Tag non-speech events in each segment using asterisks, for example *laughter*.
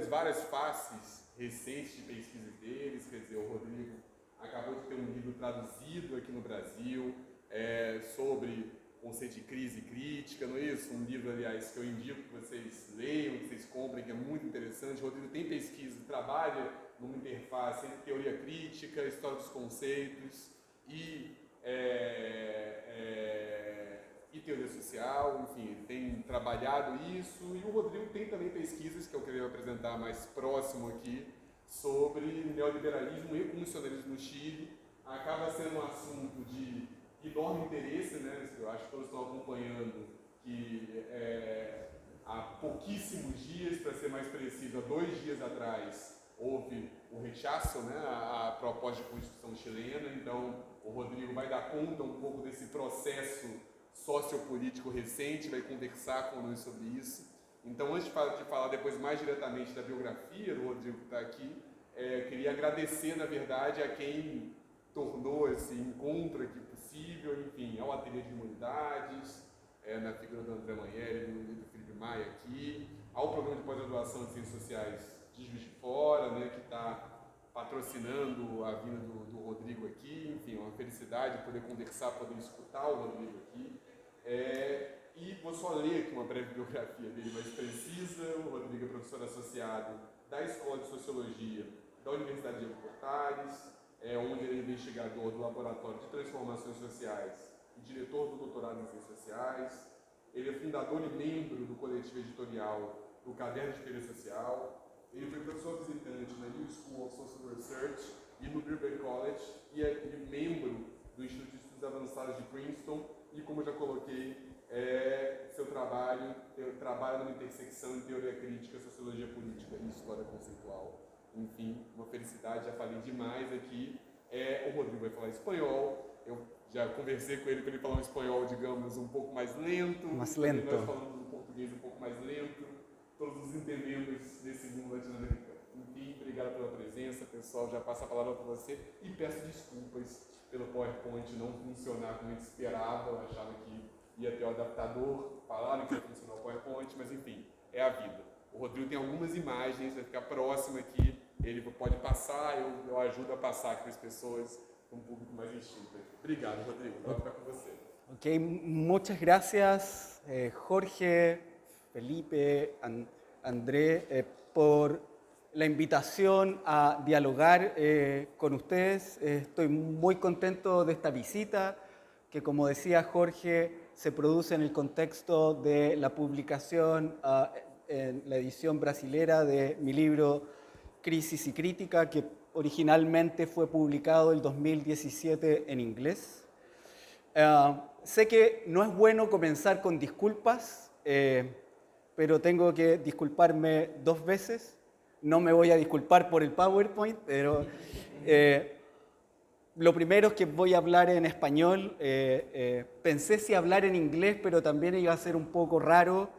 das várias faces recentes de pesquisa deles, quer dizer, o Rodrigo acabou de ter um livro traduzido aqui no Brasil é, sobre conceito de crise crítica, não é isso? Um livro, aliás, que eu indico que vocês leiam, que vocês comprem, que é muito interessante. O Rodrigo tem pesquisa, trabalha numa interface entre teoria crítica, história dos conceitos e, é, é, e teoria social, enfim, tem trabalhado isso. E o Rodrigo tem também pesquisas que eu queria apresentar mais próximo aqui, sobre neoliberalismo e funcionalismo no Chile. Acaba sendo um assunto de enorme interesse, né? Eu acho que todos estão acompanhando que é, há pouquíssimos dias, para ser mais preciso, há dois dias atrás, houve o rechaço né, à proposta de Constituição chilena. Então, o Rodrigo vai dar conta um pouco desse processo sociopolítico recente, vai conversar conosco sobre isso. Então, antes de falar depois mais diretamente da biografia do Rodrigo que está aqui, é, queria agradecer, na verdade, a quem tornou esse encontro aqui possível, enfim, ao Ateliê de Humanidades, é, na figura do André Manheri e do Felipe Maia aqui, ao Programa de Pós-Graduação de Ciências Sociais de Juiz de Fora, né, que está patrocinando a vinda do, do, Rodrigo aqui, enfim, é uma felicidade poder conversar, poder escutar o Rodrigo aqui. É, e vou só ler aqui uma breve biografia dele mais precisa. O Rodrigo é professor associado da Escola de Sociologia da Universidade de Portales, é, onde ele é investigador do Laboratório de Transformações Sociais e diretor do doutorado em Ciências Sociais. Ele é fundador e membro do coletivo editorial do Caderno de Feira Social. Ele foi professor visitante na New School of Social Research e no Birkbeck College e é membro do Instituto de Estudos Avançados de Princeton e, como eu já coloquei, é, seu trabalho trabalha numa intersecção em teoria crítica, sociologia política e história conceitual. Enfim, uma felicidade, já falei demais aqui. É, o Rodrigo vai falar espanhol, eu já conversei com ele para ele falar um espanhol, digamos, um pouco mais lento. Mais lento. Nós falamos um português um pouco mais lento, todos nos entendemos nesse mundo latino-americano. Enfim, obrigado pela presença, pessoal. Já passo a palavra para você e peço desculpas pelo PowerPoint não funcionar como a gente esperava. Eu achava que ia ter o adaptador, falaram que ia funcionar o PowerPoint, mas enfim, é a vida. O Rodrigo tem algumas imagens, vai ficar próximo aqui, ele pode passar, eu, eu ajudo a passar aqui para as pessoas, um público mais instinto. Obrigado, Rodrigo. Vou ficar com você. Ok, muchas gracias, eh, Jorge, Felipe, An André, eh, por la invitación a dialogar eh, con ustedes. Eh, estoy muy contento de esta visita, que como decía Jorge, se produce en el contexto de la publicación uh, en la edición brasilera de mi libro Crisis y Crítica, que originalmente fue publicado el 2017 en inglés. Uh, sé que no es bueno comenzar con disculpas, eh, pero tengo que disculparme dos veces. No me voy a disculpar por el PowerPoint, pero eh, lo primero es que voy a hablar en español. Eh, eh, pensé si hablar en inglés, pero también iba a ser un poco raro.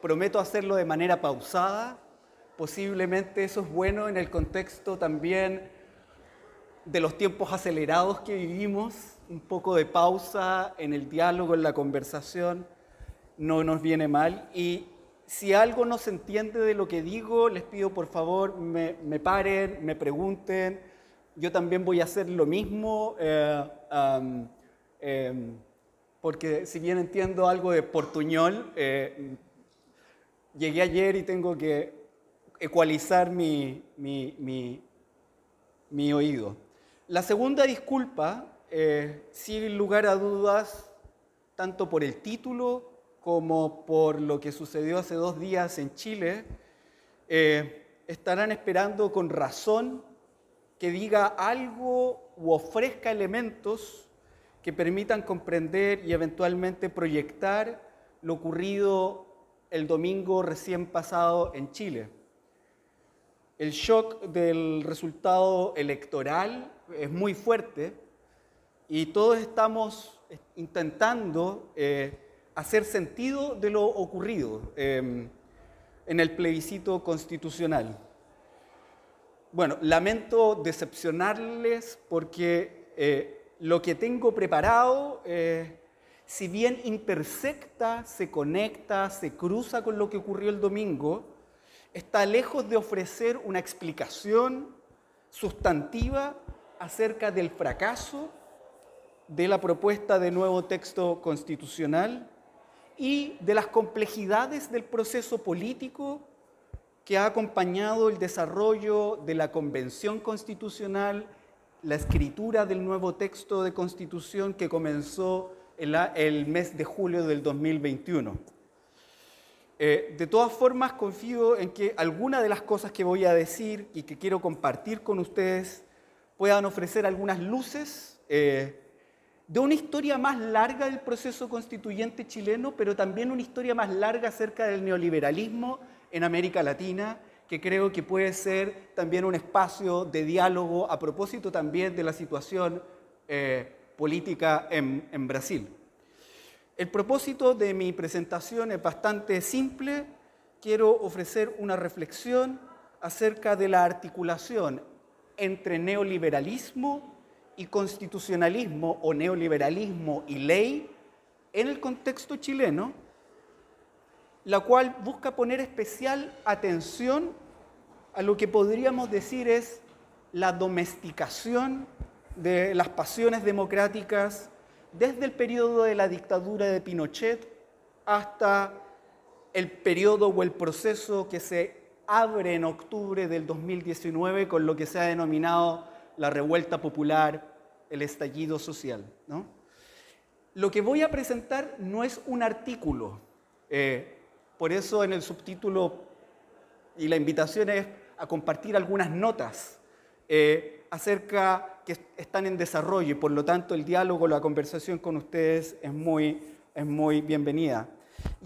Prometo hacerlo de manera pausada. Posiblemente eso es bueno en el contexto también de los tiempos acelerados que vivimos. Un poco de pausa en el diálogo, en la conversación, no nos viene mal. Y si algo no se entiende de lo que digo, les pido por favor me, paren, me pregunten yo también voy a hacer lo mismo, eh, em, porque si bien entiendo algo de portuñol, eh, llegué ayer y tengo que ecualizar mi, oído. La segunda disculpa, eh, sin lugar a dudas, tanto por el título como por lo que sucedió hace dos días en Chile, estarán esperando con razón que diga algo u ofrezca elementos que permitan comprender y eventualmente proyectar lo ocurrido el domingo recién pasado en Chile. El shock del resultado electoral es muy fuerte y todos estamos intentando eh, hacer sentido de lo ocurrido eh, en el plebiscito constitucional. Bueno, lamento decepcionarles porque eh, lo que tengo preparado eh, si bien intersecta, se conecta, se cruza con lo que ocurrió el domingo, está lejos de ofrecer una explicación sustantiva acerca del fracaso de la propuesta de nuevo texto constitucional y de las complejidades del proceso político que ha acompañado el desarrollo de la Convención Constitucional, la escritura del nuevo texto de constitución que comenzó el, mes de julio del 2021. Eh, de todas formas, confío en que algunas de las cosas que voy a decir y que quiero compartir con ustedes puedan ofrecer algunas luces eh, de una historia más larga del proceso constituyente chileno, pero también una historia más larga acerca del neoliberalismo en América Latina, que creo que puede ser también un espacio de diálogo a propósito también de la situación eh, política en, en Brasil. El propósito de mi presentación es bastante simple. Quiero ofrecer una reflexión acerca de la articulación entre neoliberalismo y constitucionalismo o neoliberalismo y ley en el contexto chileno la cual busca poner especial atención a lo que podríamos decir es la domesticación de las pasiones democráticas desde el periodo de la dictadura de Pinochet hasta el periodo o el proceso que se abre en octubre del 2019 con lo que se ha denominado la revuelta popular, el estallido social. Lo que voy a presentar no es un artículo, eh, por eso en el subtítulo y la invitación es a compartir algunas notas eh, acerca que están en desarrollo y por lo tanto el diálogo, la conversación con ustedes es muy, es muy bienvenida.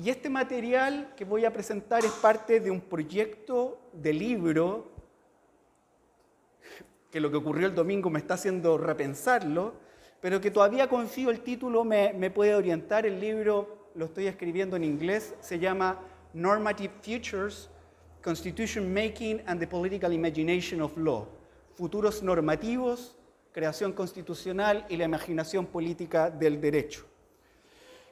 Y este material que voy a presentar es parte de un proyecto de libro que lo que ocurrió el domingo me está haciendo repensarlo, pero que todavía confío el título me, me puede orientar. El libro lo estoy escribiendo en inglés, se llama Normative Futures, Constitution Making and the Political Imagination of Law, Futuros Normativos, Creación Constitucional y la Imaginación Política del Derecho.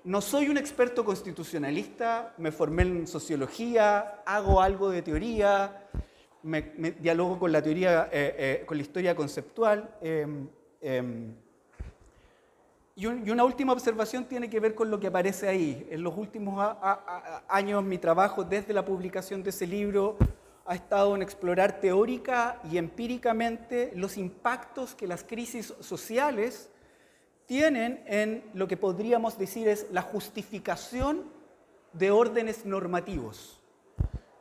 No soy un experto constitucionalista, me formé en sociología, hago algo de teoría, me, dialogo con la teoría, eh, eh, con la historia conceptual. Em, em, y, una última observación tiene que ver con lo que aparece ahí. En los últimos años mi trabajo desde la publicación de ese libro ha estado en explorar teórica y empíricamente los impactos que las crisis sociales tienen en lo que podríamos decir es la justificación de órdenes normativos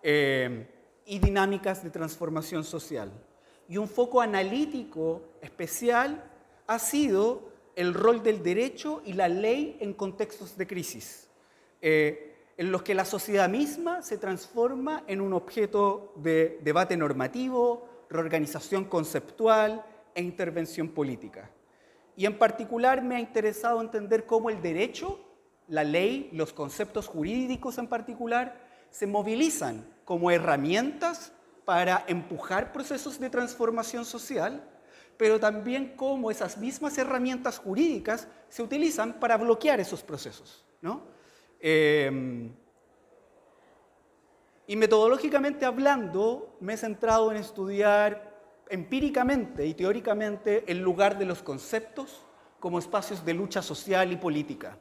eh, y dinámicas de transformación social. Y un foco analítico especial ha sido el rol del derecho y la ley en contextos de crisis, eh, en los que la sociedad misma se transforma en un objeto de debate normativo, reorganización conceptual e intervención política. Y en particular me ha interesado entender cómo el derecho, la ley, los conceptos jurídicos en particular, se movilizan como herramientas para empujar procesos de transformación social pero también cómo esas mismas herramientas jurídicas se utilizan para bloquear esos procesos. Em, y metodológicamente hablando, me he centrado en estudiar empíricamente y teóricamente el lugar de los conceptos como espacios de lucha social y política.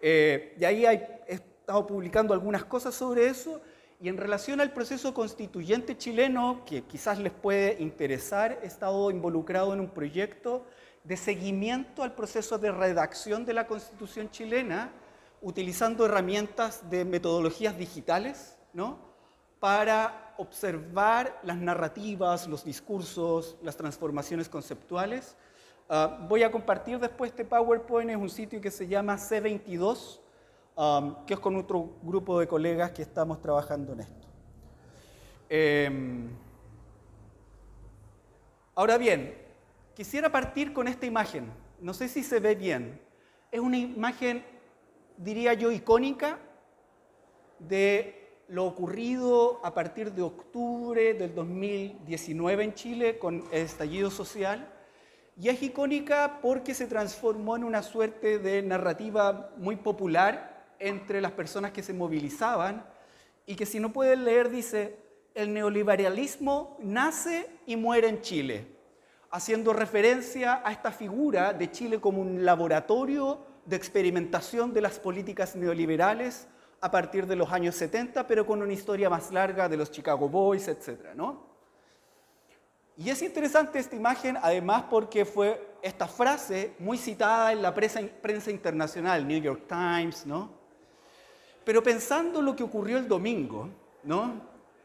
Eh, y ahí he estado publicando algunas cosas sobre eso y en relación al proceso constituyente chileno, que quizás les puede interesar, he estado involucrado en un proyecto de seguimiento al proceso de redacción de la constitución chilena, utilizando herramientas de metodologías digitales, ¿no? para observar las narrativas, los discursos, las transformaciones conceptuales. Ah, voy a compartir después este PowerPoint, en un sitio que se llama C22, Um, que es con otro grupo de colegas que estamos trabajando en esto. Em, ahora bien, quisiera partir con esta imagen. No sé si se ve bien. Es una imagen, diría yo, icónica de lo ocurrido a partir de octubre del 2019 en Chile con el estallido social Y es icónica porque se transformó en una suerte de narrativa muy popular entre las personas que se movilizaban y que si no pueden leer dice, el neoliberalismo nace y muere en Chile, haciendo referencia a esta figura de Chile como un laboratorio de experimentación de las políticas neoliberales a partir de los años 70, pero con una historia más larga de los Chicago Boys, etc. ¿no? Y es interesante esta imagen, además, porque fue esta frase muy citada en la prensa, internacional, New York Times, ¿no? Pero pensando lo que ocurrió el domingo, ¿no?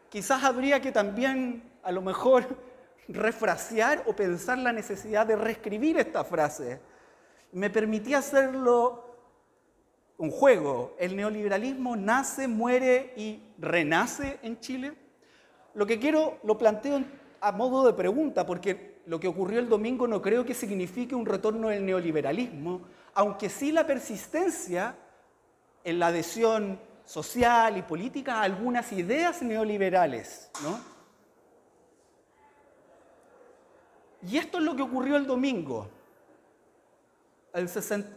Quizás habría que también, a lo mejor, *laughs* refrasear o pensar la necesidad de reescribir esta frase. Me permití hacerlo un juego. ¿El neoliberalismo nace, muere y renace en Chile? Lo que quiero, lo planteo a modo de pregunta, porque lo que ocurrió el domingo no creo que signifique un retorno del neoliberalismo, aunque sí la persistencia en la adhesión social y política a algunas ideas neoliberales. Y esto es lo que ocurrió el domingo.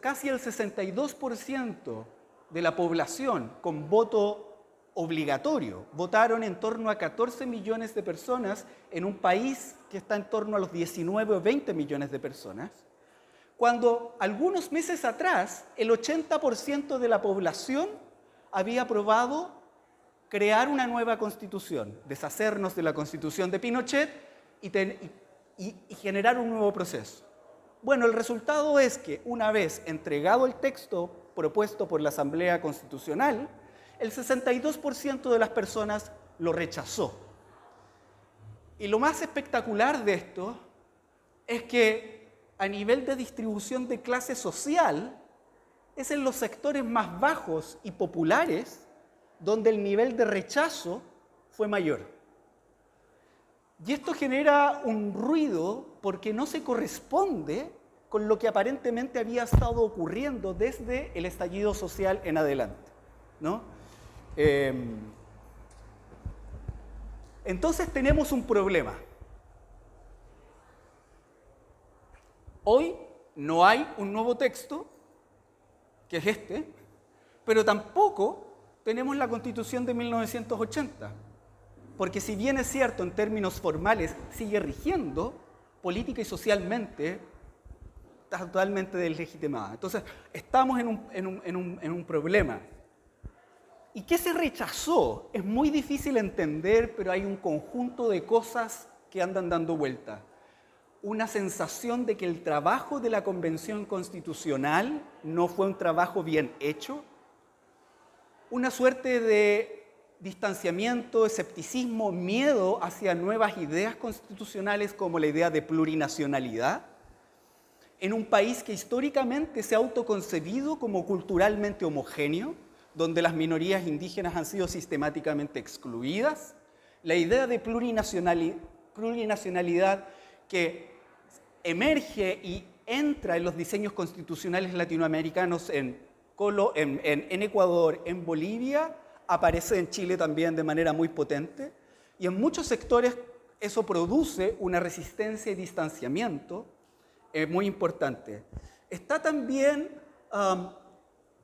casi el 62% de la población con voto obligatorio. Votaron en torno a 14 millones de personas en un país que está en torno a los 19 o 20 millones de personas, cuando algunos meses atrás el 80% de la población había aprobado crear una nueva constitución, deshacernos de la constitución de Pinochet y, y generar un nuevo proceso. Bueno, el resultado es que una vez entregado el texto propuesto por la Asamblea Constitucional, el 62% de las personas lo rechazó. Y lo más espectacular de esto es que a nivel de distribución de clase social, es en los sectores más bajos y populares donde el nivel de rechazo fue mayor. Y esto genera un ruido porque no se corresponde con lo que aparentemente había estado ocurriendo desde el estallido social en adelante. ¿no? Em, entonces tenemos un problema. Hoy no hay un nuevo texto, que es este, pero tampoco tenemos la constitución de 1980, porque si bien es cierto en términos formales sigue rigiendo, política y socialmente está totalmente deslegitimada. Entonces estamos en un, en un problema. ¿Y qué se rechazó? Es muy difícil entender, pero hay un conjunto de cosas que andan dando vuelta. Una sensación de que el trabajo de la Convención Constitucional no fue un trabajo bien hecho. Una suerte de distanciamiento, escepticismo, miedo hacia nuevas ideas constitucionales como la idea de plurinacionalidad en un país que históricamente se ha autoconcebido como culturalmente homogéneo donde las minorías indígenas han sido sistemáticamente excluidas, la idea de plurinacionalidad que emerge y entra en los diseños constitucionales latinoamericanos en, Ecuador, en Bolivia, aparece en Chile también de manera muy potente, y en muchos sectores eso produce una resistencia y distanciamiento eh, muy importante. Está también um,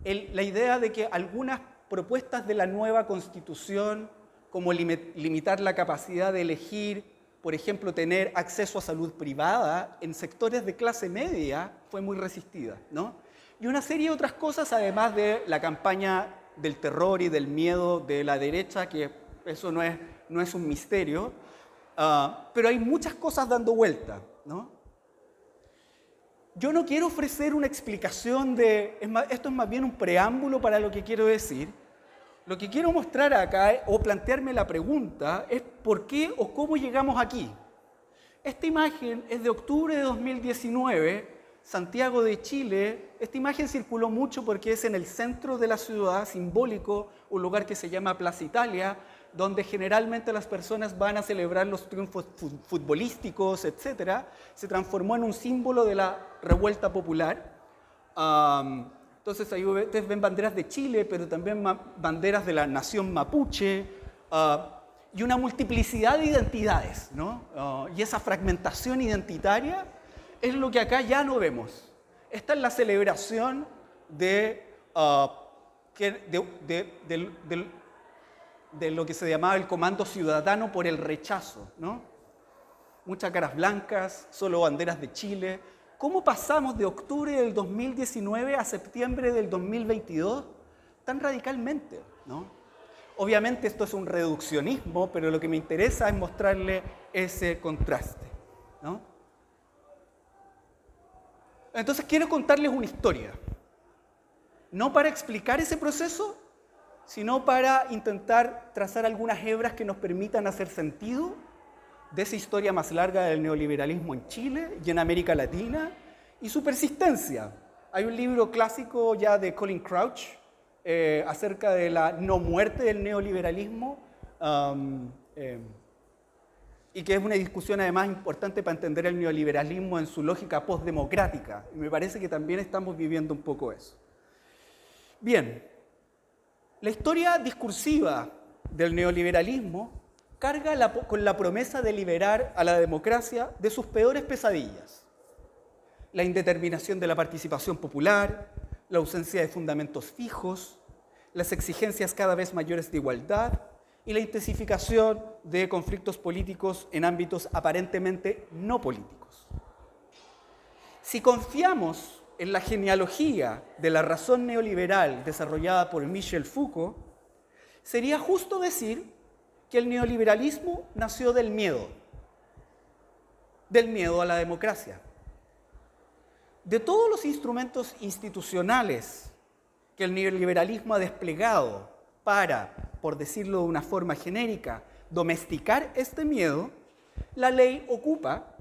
la idea de que algunas propuestas de la nueva constitución, como limitar la capacidad de elegir, por ejemplo, tener acceso a salud privada en sectores de clase media, fue muy resistida. ¿no? Y una serie de otras cosas, además de la campaña del terror y del miedo de la derecha, que eso no es, no es un misterio, ah, pero hay muchas cosas dando vuelta. ¿no? yo no quiero ofrecer una explicación de, esto es más bien un preámbulo para lo que quiero decir. Lo que quiero mostrar acá o plantearme la pregunta es por qué o cómo llegamos aquí. Esta imagen es de octubre de 2019, Santiago de Chile. Esta imagen circuló mucho porque es en el centro de la ciudad, simbólico, un lugar que se llama Plaza Italia, donde generalmente las personas van a celebrar los triunfos futbolísticos, etc., se transformó en un símbolo de la revuelta popular. Entonces ahí ustedes ven banderas de Chile, pero también banderas de la nación mapuche ah, y una multiplicidad de identidades. ¿no? Ah, y esa fragmentación identitaria es lo que acá ya no vemos. Esta es la celebración de, ah, de, lo que se llamaba el Comando Ciudadano por el Rechazo. ¿no? Muchas caras blancas, solo banderas de Chile. ¿Cómo pasamos de octubre del 2019 a septiembre del 2022 tan radicalmente? ¿no? Obviamente esto es un reduccionismo, pero lo que me interesa es mostrarle ese contraste. Entonces quiero contarles una historia, no para explicar ese proceso, sino para intentar trazar algunas hebras que nos permitan hacer sentido de esa historia más larga del neoliberalismo en Chile y en América Latina y su persistencia. Hay un libro clásico ya de Colin Crouch, eh, acerca de la no muerte del neoliberalismo eh, y que es una discusión además importante para entender el neoliberalismo en su lógica postdemocrática. Y me parece que también estamos viviendo un poco eso. Bien, la historia discursiva del neoliberalismo carga con la promesa de liberar a la democracia de sus peores pesadillas. La indeterminación de la participación popular, la ausencia de fundamentos fijos, las exigencias cada vez mayores de igualdad y la intensificación de conflictos políticos en ámbitos aparentemente no políticos. Si confiamos en la genealogía de la razón neoliberal desarrollada por Michel Foucault, sería justo decir que el neoliberalismo nació del miedo, del miedo a la democracia. De todos los instrumentos institucionales que el neoliberalismo ha desplegado para, por decirlo de una forma genérica, domesticar este miedo, la ley ocupa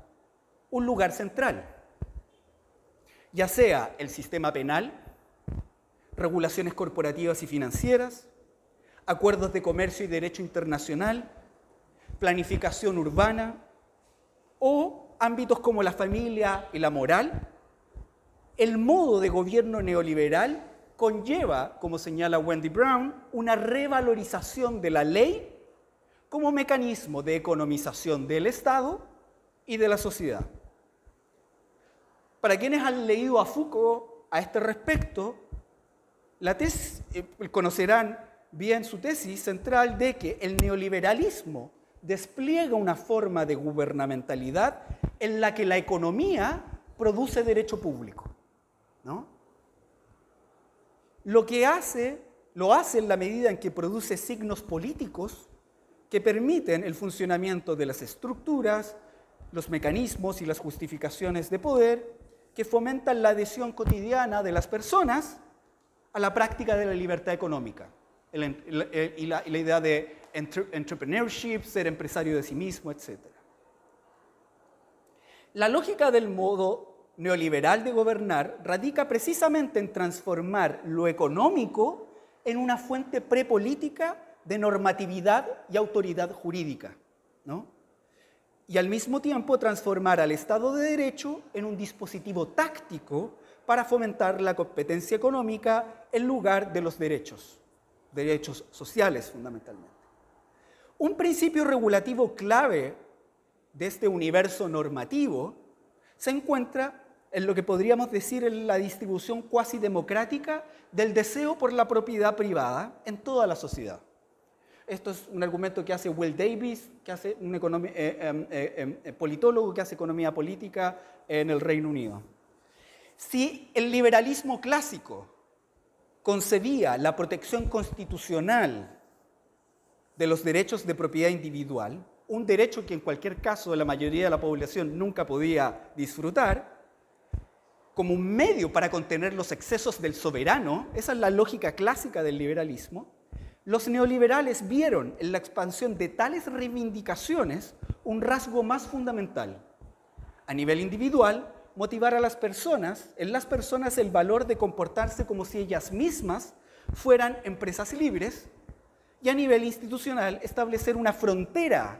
un lugar central, ya sea el sistema penal, regulaciones corporativas y financieras, acuerdos de comercio y derecho internacional, planificación urbana o ámbitos como la familia y la moral, el modo de gobierno neoliberal conlleva, como señala Wendy Brown, una revalorización de la ley como mecanismo de economización del Estado y de la sociedad. Para quienes han leído a Foucault a este respecto, la tesis, eh, conocerán bien su tesis central de que el neoliberalismo despliega una forma de gubernamentalidad en la que la economía produce derecho público. ¿no? Lo que hace, lo hace en la medida en que produce signos políticos que permiten el funcionamiento de las estructuras, los mecanismos y las justificaciones de poder que fomentan la adhesión cotidiana de las personas a la práctica de la libertad económica y la, idea de entrepreneurship, ser empresario de sí mismo, etc. La lógica del modo neoliberal de gobernar radica precisamente en transformar lo económico en una fuente prepolítica de normatividad y autoridad jurídica, ¿no? Y al mismo tiempo transformar al Estado de Derecho en un dispositivo táctico para fomentar la competencia económica en lugar de los derechos, derechos sociales fundamentalmente. Un principio regulativo clave de este universo normativo se encuentra en lo que podríamos decir en la distribución cuasi democrática del deseo por la propiedad privada en toda la sociedad. Esto es un argumento que hace Will Davis, que hace un eh, em, eh, em, eh, politólogo que hace economía política en el Reino Unido. Si el liberalismo clásico concebía la protección constitucional de los derechos de propiedad individual, un derecho que en cualquier caso la mayoría de la población nunca podía disfrutar, como un medio para contener los excesos del soberano, esa es la lógica clásica del liberalismo, los neoliberales vieron en la expansión de tales reivindicaciones un rasgo más fundamental. A nivel individual, motivar a las personas, en las personas el valor de comportarse como si ellas mismas fueran empresas libres, y a nivel institucional establecer una frontera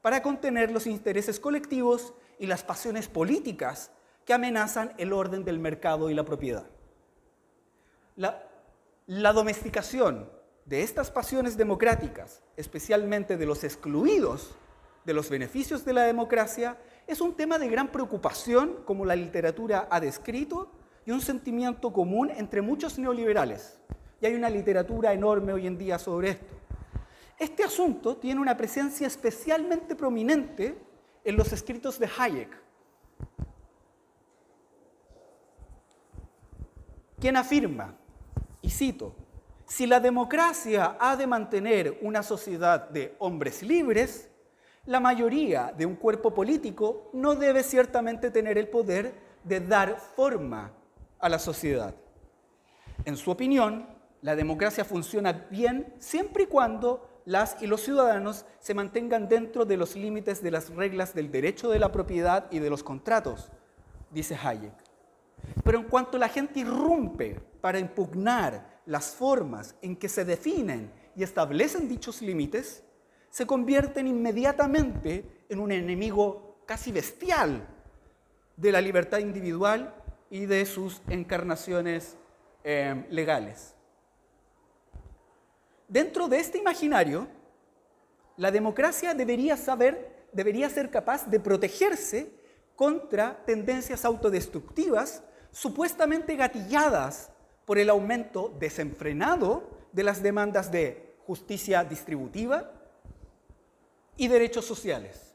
para contener los intereses colectivos y las pasiones políticas que amenazan el orden del mercado y la propiedad. La, domesticación de estas pasiones democráticas, especialmente de los excluidos de los beneficios de la democracia, es un tema de gran preocupación, como la literatura ha descrito, y un sentimiento común entre muchos neoliberales. Y hay una literatura enorme hoy en día sobre esto. Este asunto tiene una presencia especialmente prominente en los escritos de Hayek, quien afirma, y cito, si la democracia ha de mantener una sociedad de hombres libres, la mayoría de un cuerpo político no debe ciertamente tener el poder de dar forma a la sociedad. En su opinión, la democracia funciona bien siempre y cuando las y los ciudadanos se mantengan dentro de los límites de las reglas del derecho de la propiedad y de los contratos, dice Hayek. Pero en cuanto la gente irrumpe para impugnar las formas en que se definen y establecen dichos límites, se convierten inmediatamente en un enemigo casi bestial de la libertad individual y de sus encarnaciones eh, legales. Dentro de este imaginario, la democracia debería saber, debería ser capaz de protegerse contra tendencias autodestructivas supuestamente gatilladas por el aumento desenfrenado de las demandas de justicia distributiva y derechos sociales.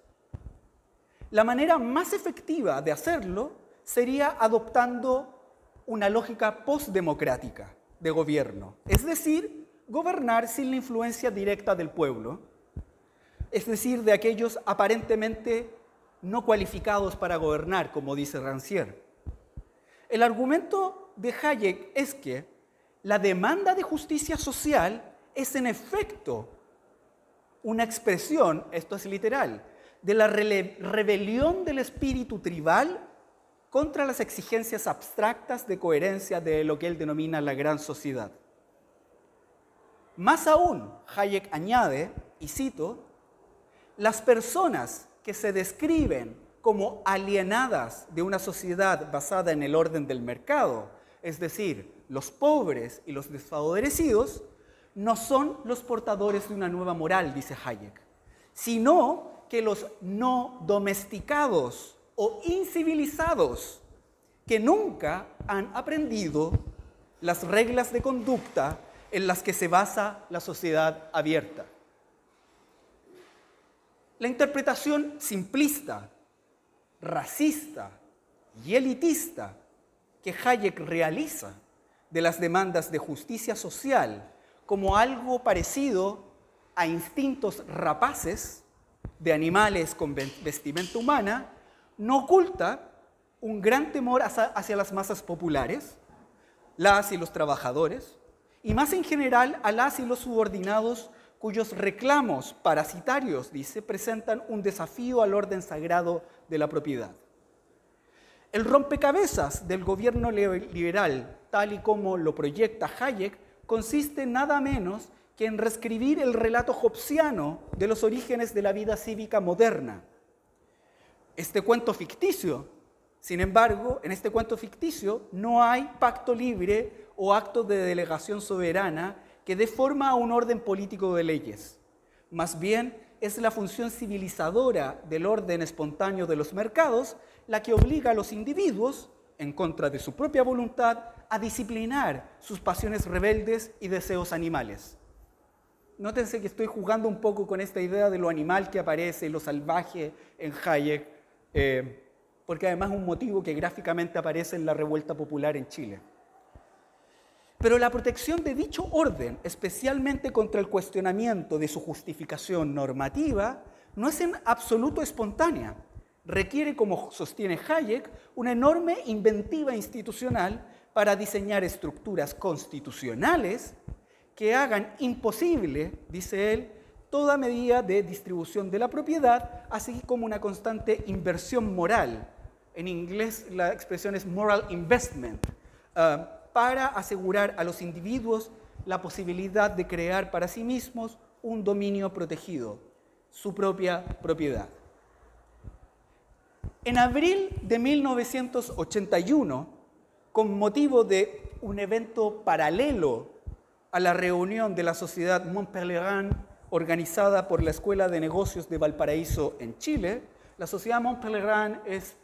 La manera más efectiva de hacerlo sería adoptando una lógica postdemocrática de gobierno, es decir, gobernar sin la influencia directa del pueblo, es decir, de aquellos aparentemente no cualificados para gobernar, como dice Rancière. El argumento de Hayek es que la demanda de justicia social es en efecto una expresión, esto es literal, de la rebelión del espíritu tribal contra las exigencias abstractas de coherencia de lo que él denomina la gran sociedad. Más aún, Hayek añade, y cito, las personas que se describen como alienadas de una sociedad basada en el orden del mercado, es decir, los pobres y los desfavorecidos, no son los portadores de una nueva moral, dice Hayek, sino que los no domesticados o incivilizados que nunca han aprendido las reglas de conducta en las que se basa la sociedad abierta. La interpretación simplista racista y elitista que Hayek realiza de las demandas de justicia social como algo parecido a instintos rapaces de animales con vestimenta humana, no oculta un gran temor hacia las masas populares, las y los trabajadores, y más en general a las y los subordinados cuyos reclamos parasitarios, dice, presentan un desafío al orden sagrado de la propiedad. El rompecabezas del gobierno liberal, tal y como lo proyecta Hayek, consiste nada menos que en reescribir el relato hobbesiano de los orígenes de la vida cívica moderna. Este cuento ficticio, sin embargo, en este cuento ficticio no hay pacto libre o acto de delegación soberana que dé forma a un orden político de leyes. Más bien, es la función civilizadora del orden espontáneo de los mercados la que obliga a los individuos, en contra de su propia voluntad, a disciplinar sus pasiones rebeldes y deseos animales. Nótense que estoy jugando un poco con esta idea de lo animal que aparece, lo salvaje en Hayek, eh, porque además es un motivo que gráficamente aparece en la revuelta popular en Chile. Pero la protección de dicho orden, especialmente contra el cuestionamiento de su justificación normativa, no es en absoluto espontánea. Requiere, como sostiene Hayek, una enorme inventiva institucional para diseñar estructuras constitucionales que hagan imposible, dice él, toda medida de distribución de la propiedad, así como una constante inversión moral. En inglés la expresión es moral investment. Ah, para asegurar a los individuos la posibilidad de crear para sí mismos un dominio protegido, su propia propiedad. En abril de 1981, con motivo de un evento paralelo a la reunión de la sociedad Montpellier organizada por la Escuela de Negocios de Valparaíso en Chile, La Sociedad Mont-Pelerin es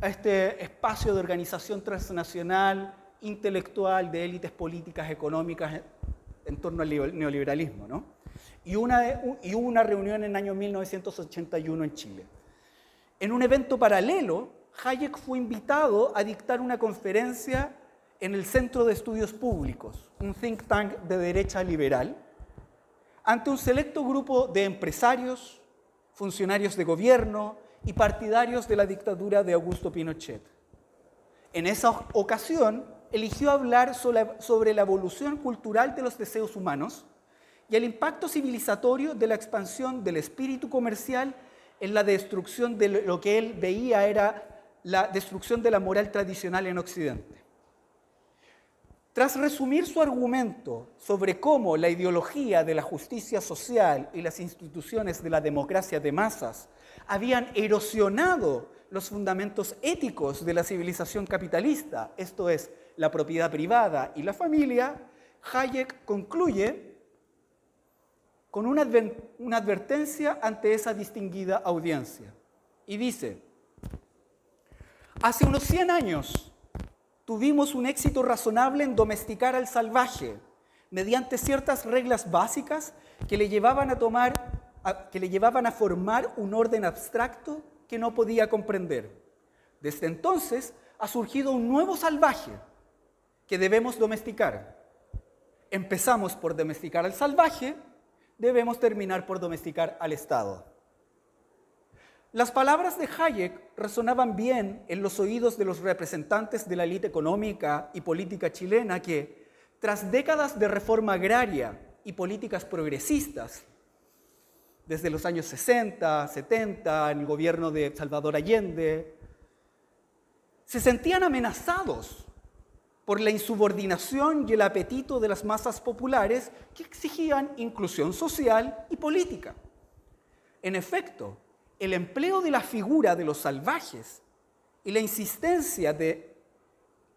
este espacio de organización transnacional, intelectual, de élites políticas, económicas en torno al neoliberalismo. ¿no? Y, una, y una reunión en el año 1981 en Chile. En un evento paralelo, Hayek fue invitado a dictar una conferencia en el Centro de Estudios Públicos, un think tank de derecha liberal, ante un selecto grupo de empresarios, funcionarios de gobierno y partidarios de la dictadura de Augusto Pinochet. En esa ocasión, eligió hablar sobre la evolución cultural de los deseos humanos y el impacto civilizatorio de la expansión del espíritu comercial en la destrucción de lo que él veía era la destrucción de la moral tradicional en Occidente. Tras resumir su argumento sobre cómo la ideología de la justicia social y las instituciones de la democracia de masas habían erosionado los fundamentos éticos de la civilización capitalista, esto es, la propiedad privada y la familia, Hayek concluye con una, advertencia ante esa distinguida audiencia. Y dice, hace unos 100 años tuvimos un éxito razonable en domesticar al salvaje mediante ciertas reglas básicas que le llevaban a tomar que le llevaban a formar un orden abstracto que no podía comprender. Desde entonces ha surgido un nuevo salvaje que debemos domesticar. Empezamos por domesticar al salvaje, debemos terminar por domesticar al Estado. Las palabras de Hayek resonaban bien en los oídos de los representantes de la élite económica y política chilena que, tras décadas de reforma agraria y políticas progresistas, desde los años 60, 70, en el gobierno de Salvador Allende, se sentían amenazados por la insubordinación y el apetito de las masas populares que exigían inclusión social y política. En efecto, el empleo de la figura de los salvajes y la insistencia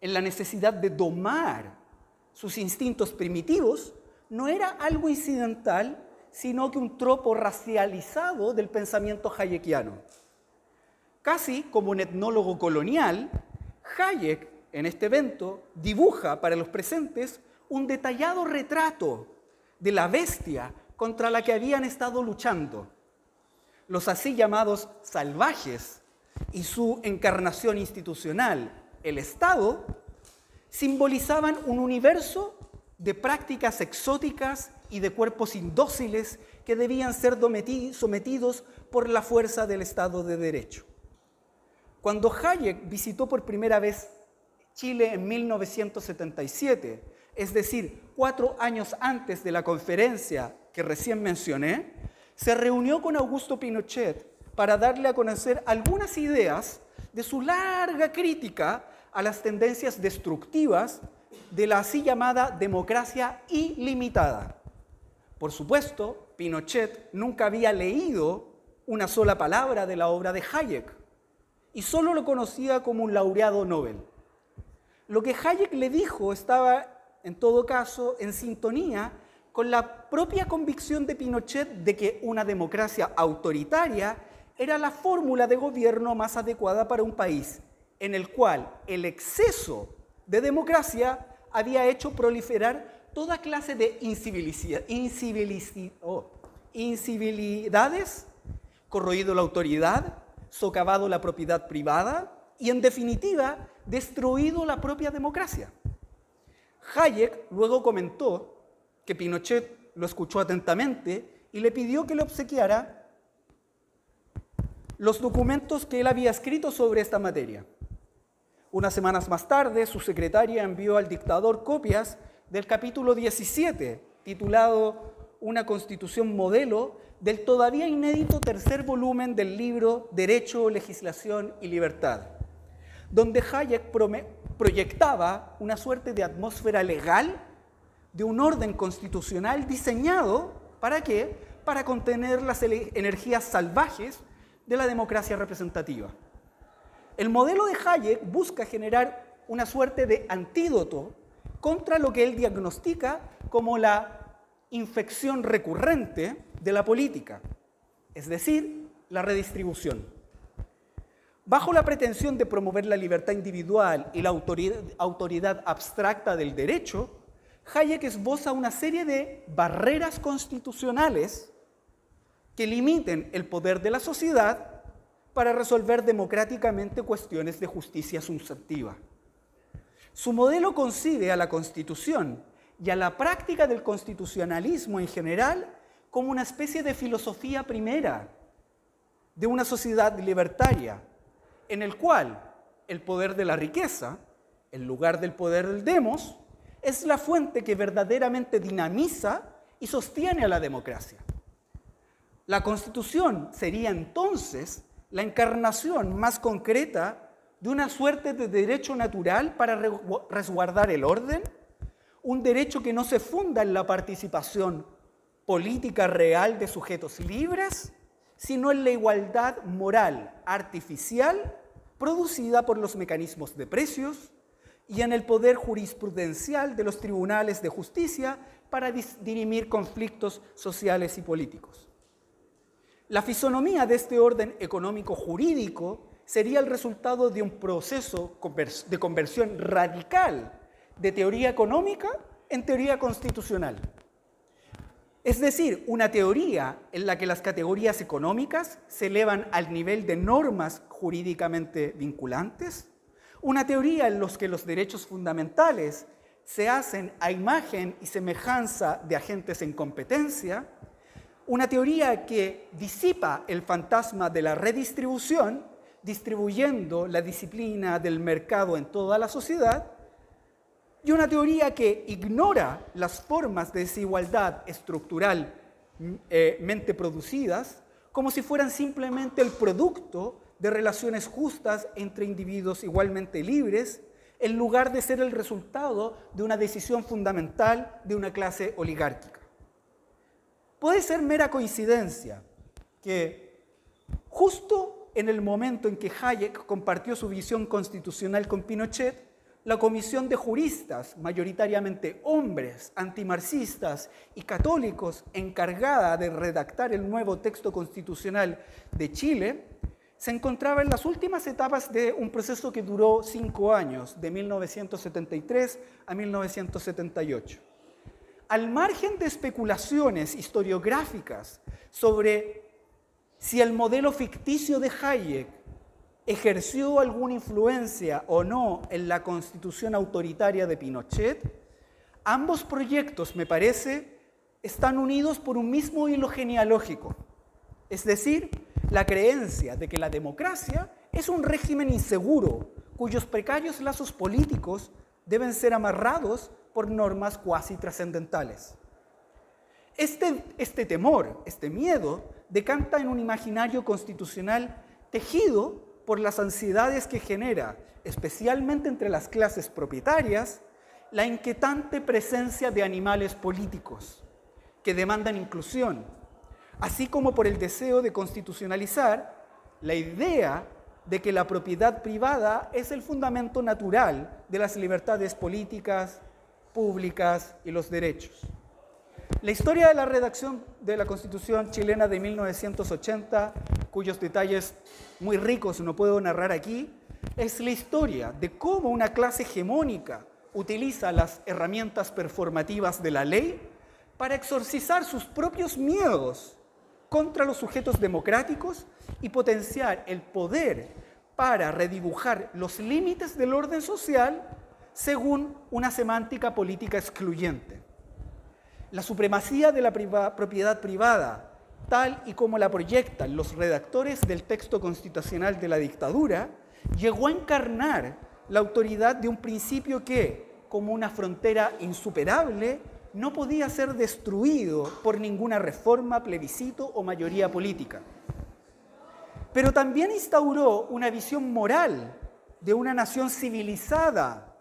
en la necesidad de domar sus instintos primitivos no era algo incidental, sino que un tropo racializado del pensamiento hayekiano. Casi como un etnólogo colonial, Hayek en este evento dibuja para los presentes un detallado retrato de la bestia contra la que habían estado luchando los así llamados salvajes y su encarnación institucional, el Estado, simbolizaban un universo de prácticas exóticas y de cuerpos indóciles que debían ser sometidos por la fuerza del Estado de Derecho. Cuando Hayek visitó por primera vez Chile en 1977, es decir, cuatro años antes de la conferencia que recién mencioné, se reunió con Augusto Pinochet para darle a conocer algunas ideas de su larga crítica a las tendencias destructivas de la así llamada democracia ilimitada. Por supuesto, Pinochet nunca había leído una sola palabra de la obra de Hayek y solo lo conocía como un laureado Nobel. Lo que Hayek le dijo estaba, en todo caso, en sintonía con la propia convicción de Pinochet de que una democracia autoritaria era la fórmula de gobierno más adecuada para un país en el cual el exceso de democracia había hecho proliferar toda clase de oh, incivilidades, corroído la autoridad, socavado la propiedad privada y, en definitiva, destruido la propia democracia. Hayek luego comentó que Pinochet lo escuchó atentamente y le pidió que le obsequiara los documentos que él había escrito sobre esta materia. Unas semanas más tarde, su secretaria envió al dictador copias del capítulo 17, titulado Una constitución modelo, del todavía inédito tercer volumen del libro Derecho, Legislación y Libertad, donde Hayek proyectaba una suerte de atmósfera legal de un orden constitucional diseñado para qué? Para contener las energías salvajes de la democracia representativa. El modelo de Hayek busca generar una suerte de antídoto contra lo que él diagnostica como la infección recurrente de la política, es decir, la redistribución. Bajo la pretensión de promover la libertad individual y la autoridad, autoridad abstracta del derecho, Hayek esboza una serie de barreras constitucionales que limiten el poder de la sociedad para resolver democráticamente cuestiones de justicia sustantiva. Su modelo concibe a la Constitución y a la práctica del constitucionalismo en general como una especie de filosofía primera de una sociedad libertaria, en el cual el poder de la riqueza, en lugar del poder del demos, es la fuente que verdaderamente dinamiza y sostiene a la democracia. La constitución sería entonces la encarnación más concreta de una suerte de derecho natural para resguardar el orden, un derecho que no se funda en la participación política real de sujetos libres, sino en la igualdad moral artificial producida por los mecanismos de precios y en el poder jurisprudencial de los tribunales de justicia para dirimir conflictos sociales y políticos. La fisonomía de este orden económico jurídico sería el resultado de un proceso de conversión radical de teoría económica en teoría constitucional. Es decir, una teoría en la que las categorías económicas se elevan al nivel de normas jurídicamente vinculantes, una teoría en la que los derechos fundamentales se hacen a imagen y semejanza de agentes en competencia, una teoría que disipa el fantasma de la redistribución, distribuyendo la disciplina del mercado en toda la sociedad, y una teoría que ignora las formas de desigualdad estructuralmente eh, producidas como si fueran simplemente el producto de relaciones justas entre individuos igualmente libres, en lugar de ser el resultado de una decisión fundamental de una clase oligárquica. Puede ser mera coincidencia que justo en el momento en que Hayek compartió su visión constitucional con Pinochet, la comisión de juristas, mayoritariamente hombres, antimarxistas y católicos, encargada de redactar el nuevo texto constitucional de Chile, se encontraba en las últimas etapas de un proceso que duró cinco años, de 1973 a 1978. Al margen de especulaciones historiográficas sobre si el modelo ficticio de Hayek ejerció alguna influencia o no en la constitución autoritaria de Pinochet, ambos proyectos, me parece, están unidos por un mismo hilo genealógico, es decir, la creencia de que la democracia es un régimen inseguro cuyos precarios lazos políticos deben ser amarrados por normas cuasi trascendentales. Este, este temor, este miedo, decanta en un imaginario constitucional tejido por las ansiedades que genera, especialmente entre las clases propietarias, la inquietante presencia de animales políticos que demandan inclusión, así como por el deseo de constitucionalizar la idea de que la propiedad privada es el fundamento natural de las libertades políticas, públicas y los derechos. La historia de la redacción de la Constitución chilena de 1980, cuyos detalles muy ricos no puedo narrar aquí, es la historia de cómo una clase hegemónica utiliza las herramientas performativas de la ley para exorcizar sus propios miedos contra los sujetos democráticos y potenciar el poder para redibujar los límites del orden social según una semántica política excluyente. La supremacía de la propiedad privada, tal y como la proyectan los redactores del texto constitucional de la dictadura, llegó a encarnar la autoridad de un principio que, como una frontera insuperable, no podía ser destruido por ninguna reforma, plebiscito o mayoría política. Pero también instauró una visión moral de una nación civilizada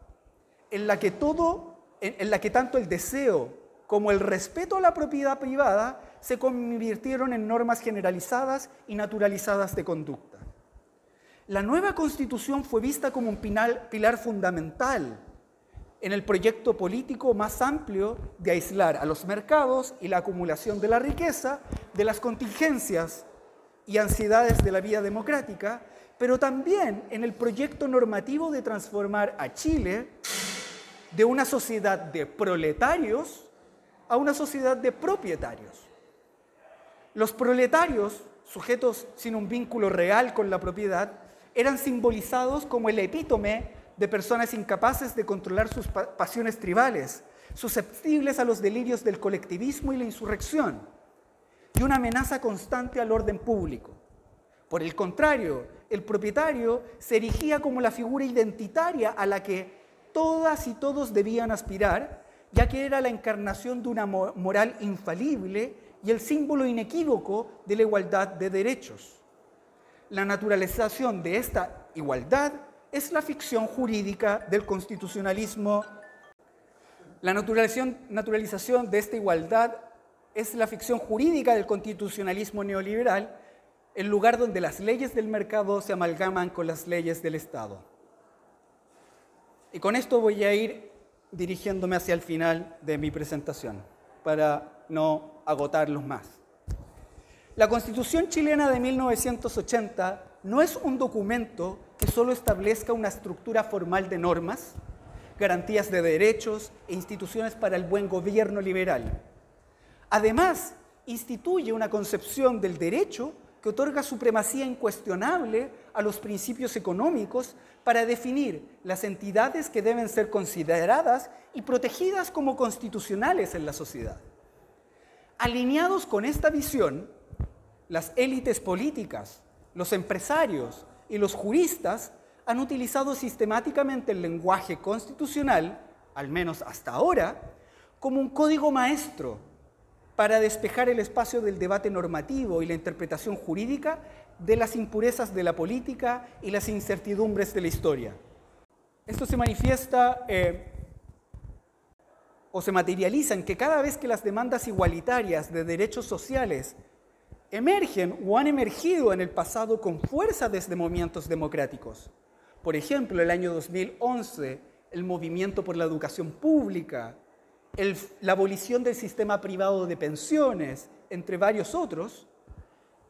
en la que todo, en la que tanto el deseo como el respeto a la propiedad privada se convirtieron en normas generalizadas y naturalizadas de conducta. La nueva constitución fue vista como un pilar fundamental en el proyecto político más amplio de aislar a los mercados y la acumulación de la riqueza de las contingencias y ansiedades de la vida democrática, pero también en el proyecto normativo de transformar a Chile de una sociedad de proletarios a una sociedad de propietarios. Los proletarios, sujetos sin un vínculo real con la propiedad, eran simbolizados como el epítome de personas incapaces de controlar sus pasiones tribales, susceptibles a los delirios del colectivismo y la insurrección, y una amenaza constante al orden público. Por el contrario, el propietario se erigía como la figura identitaria a la que todas y todos debían aspirar, ya que era la encarnación de una moral infalible y el símbolo inequívoco de la igualdad de derechos. La naturalización de esta igualdad es la ficción jurídica del constitucionalismo. La naturalización de esta igualdad es la ficción jurídica del constitucionalismo neoliberal el lugar donde las leyes del mercado se amalgaman con las leyes del Estado. Y con esto voy a ir dirigiéndome hacia el final de mi presentación, para no agotarlos más. La Constitución chilena de 1980 no es un documento que solo establezca una estructura formal de normas, garantías de derechos e instituciones para el buen gobierno liberal. Además, instituye una concepción del derecho que otorga supremacía incuestionable a los principios económicos para definir las entidades que deben ser consideradas y protegidas como constitucionales en la sociedad. Alineados con esta visión, las élites políticas, los empresarios y los juristas han utilizado sistemáticamente el lenguaje constitucional, al menos hasta ahora, como un código maestro para despejar el espacio del debate normativo y la interpretación jurídica de las impurezas de la política y las incertidumbres de la historia. Esto se manifiesta eh, o se materializa en que cada vez que las demandas igualitarias de derechos sociales emergen o han emergido en el pasado con fuerza desde movimientos democráticos, por ejemplo, el año 2011, el movimiento por la educación pública, la abolición del sistema privado de pensiones, entre varios otros,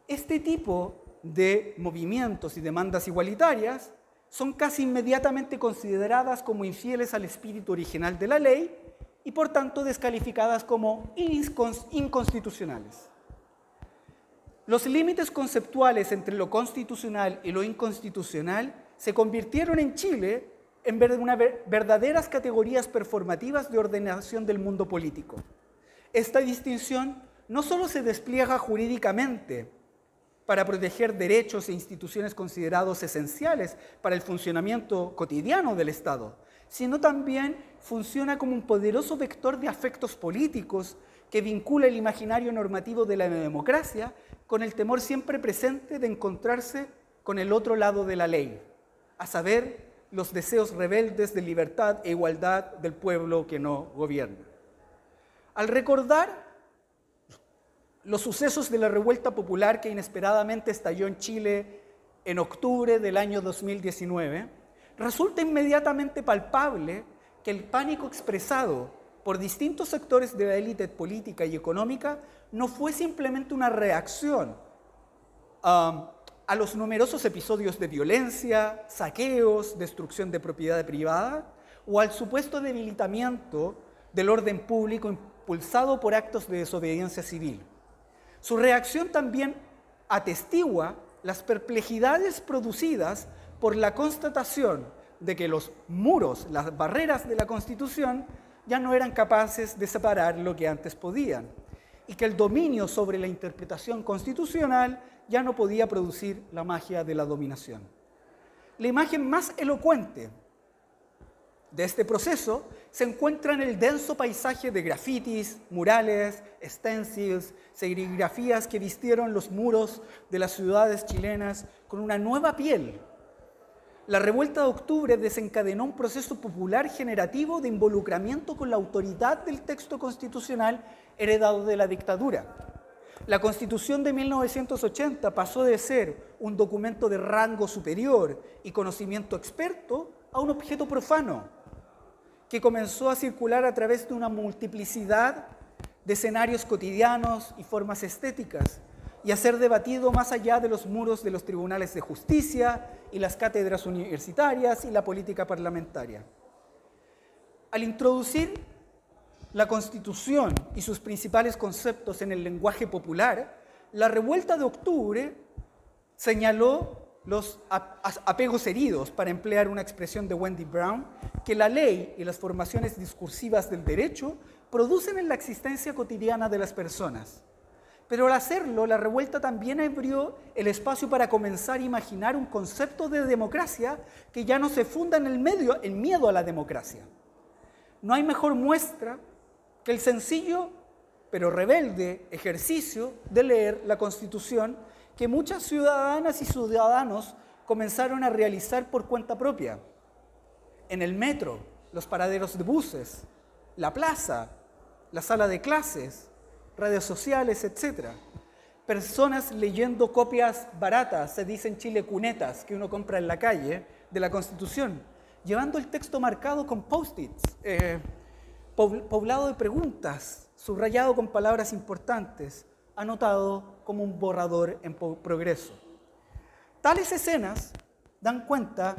este tipo de movimientos y demandas igualitarias son casi inmediatamente consideradas como infieles al espíritu original de la ley y por tanto descalificadas como inconstitucionales. Los límites conceptuales entre lo constitucional y lo inconstitucional se convirtieron en Chile en verdaderas categorías performativas de ordenación del mundo político. Esta distinción no solo se despliega jurídicamente para proteger derechos e instituciones considerados esenciales para el funcionamiento cotidiano del Estado, sino también funciona como un poderoso vector de afectos políticos que vincula el imaginario normativo de la democracia con el temor siempre presente de encontrarse con el otro lado de la ley, a saber, los deseos rebeldes de libertad e igualdad del pueblo que no gobierna. Al recordar los sucesos de la revuelta popular que inesperadamente estalló en Chile en octubre del año 2019, resulta inmediatamente palpable que el pánico expresado por distintos sectores de la élite política y económica no fue simplemente una reacción a a los numerosos episodios de violencia, saqueos, destrucción de propiedad privada o al supuesto debilitamiento del orden público impulsado por actos de desobediencia civil. Su reacción también atestigua las perplejidades producidas por la constatación de que los muros, las barreras de la Constitución ya no eran capaces de separar lo que antes podían y que el dominio sobre la interpretación constitucional ya no podía producir la magia de la dominación. La imagen más elocuente de este proceso se encuentra en el denso paisaje de grafitis, murales, stencils, serigrafías que vistieron los muros de las ciudades chilenas con una nueva piel. La revuelta de octubre desencadenó un proceso popular generativo de involucramiento con la autoridad del texto constitucional heredado de la dictadura. La Constitución de 1980 pasó de ser un documento de rango superior y conocimiento experto a un objeto profano, que comenzó a circular a través de una multiplicidad de escenarios cotidianos y formas estéticas, y a ser debatido más allá de los muros de los tribunales de justicia y las cátedras universitarias y la política parlamentaria. Al introducir la Constitución y sus principales conceptos en el lenguaje popular, la revuelta de octubre señaló los apegos heridos, para emplear una expresión de Wendy Brown, que la ley y las formaciones discursivas del derecho producen en la existencia cotidiana de las personas. Pero al hacerlo, la revuelta también abrió el espacio para comenzar a imaginar un concepto de democracia que ya no se funda en el medio, en miedo a la democracia. No hay mejor muestra que el sencillo pero rebelde ejercicio de leer la Constitución que muchas ciudadanas y ciudadanos comenzaron a realizar por cuenta propia. En el metro, los paraderos de buses, la plaza, la sala de clases, redes sociales, etc. Personas leyendo copias baratas, se dicen chile cunetas, que uno compra en la calle, de la Constitución, llevando el texto marcado con post-its, eh, poblado de preguntas, subrayado con palabras importantes, anotado como un borrador en progreso. Tales escenas dan cuenta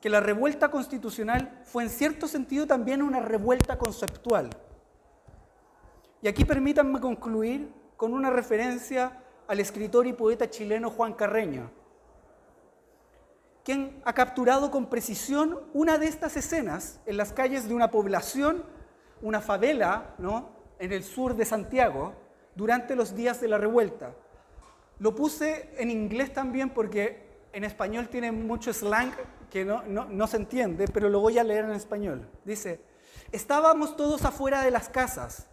que la revuelta constitucional fue en cierto sentido también una revuelta conceptual. Y aquí permítanme concluir con una referencia al escritor y poeta chileno Juan Carreño, quien ha capturado con precisión una de estas escenas en las calles de una población, una favela, ¿no? en el sur de Santiago, durante los días de la revuelta. Lo puse en inglés también porque en español tiene mucho slang que no, no, se entiende, pero lo voy a leer en español. Dice, estábamos todos afuera de las casas,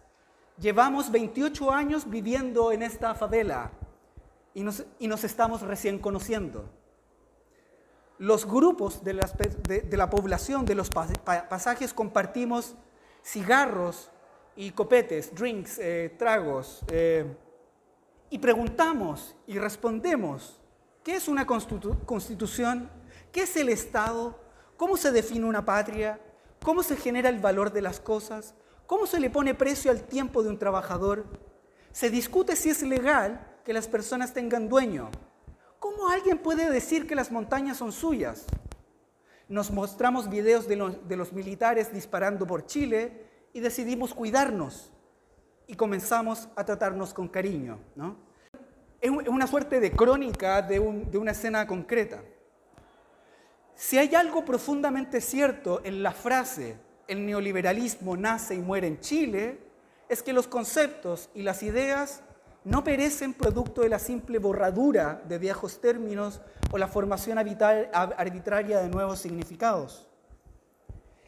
llevamos 28 años viviendo en esta favela y nos, y nos estamos recién conociendo. Los grupos de, la población de los pasajes compartimos cigarros, y copetes, drinks, eh, tragos, eh, y preguntamos y respondemos, ¿qué es una constitución? ¿Qué es el Estado? ¿Cómo se define una patria? ¿Cómo se genera el valor de las cosas? ¿Cómo se le pone precio al tiempo de un trabajador? Se discute si es legal que las personas tengan dueño. ¿Cómo alguien puede decir que las montañas son suyas? Nos mostramos videos de los, militares disparando por Chile y decidimos cuidarnos y comenzamos a tratarnos con cariño. ¿no? Es una suerte de crónica de una escena concreta. Si hay algo profundamente cierto en la frase el neoliberalismo nace y muere en Chile, es que los conceptos y las ideas no perecen producto de la simple borradura de viejos términos o la formación arbitraria de nuevos significados.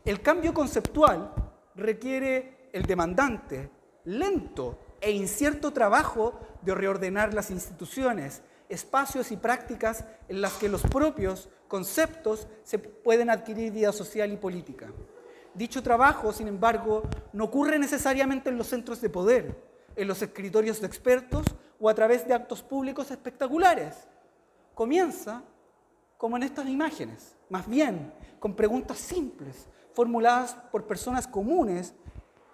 El cambio conceptual requiere el demandante lento e incierto trabajo de reordenar las instituciones, espacios y prácticas en las que los propios conceptos se pueden adquirir vida social y política. Dicho trabajo, sin embargo, no ocurre necesariamente en los centros de poder, en los escritorios de expertos o a través de actos públicos espectaculares. Comienza como en estas imágenes, más bien con preguntas simples, formuladas por personas comunes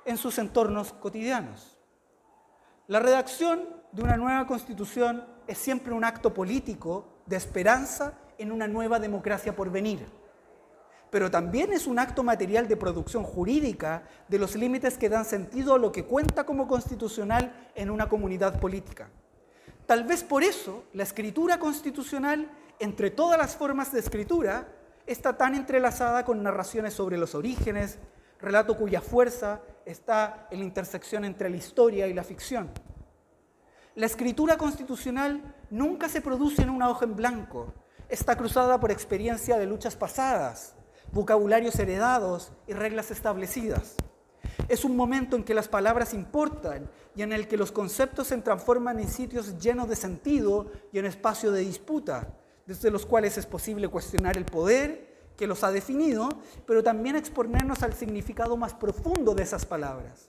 en sus entornos cotidianos. La redacción de una nueva constitución es siempre un acto político de esperanza en una nueva democracia por venir, pero también es un acto material de producción jurídica de los límites que dan sentido a lo que cuenta como constitucional en una comunidad política. Tal vez por eso la escritura constitucional, entre todas las formas de escritura, está tan entrelazada con narraciones sobre los orígenes, relato cuya fuerza está en la intersección entre la historia y la ficción. La escritura constitucional nunca se produce en una hoja en blanco, está cruzada por experiencia de luchas pasadas, vocabularios heredados y reglas establecidas. Es un momento en que las palabras importan y en el que los conceptos se transforman en sitios llenos de sentido y en espacio de disputa, desde los cuales es posible cuestionar el poder que los ha definido, pero también exponernos al significado más profundo de esas palabras.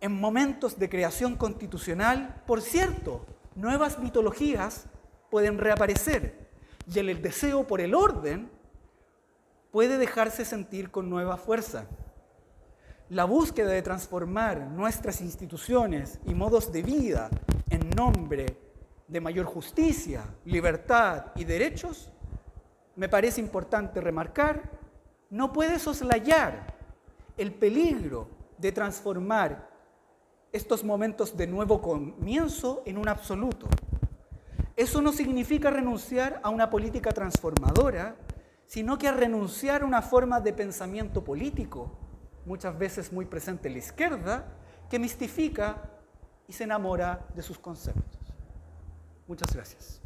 En momentos de creación constitucional, por cierto, nuevas mitologías pueden reaparecer y el deseo por el orden puede dejarse sentir con nueva fuerza. La búsqueda de transformar nuestras instituciones y modos de vida en nombre de mayor justicia, libertad y derechos, me parece importante remarcar, no puede soslayar el peligro de transformar estos momentos de nuevo comienzo en un absoluto. Eso no significa renunciar a una política transformadora, sino que a renunciar a una forma de pensamiento político, muchas veces muy presente en la izquierda, que mistifica y se enamora de sus conceptos. Muchas gracias.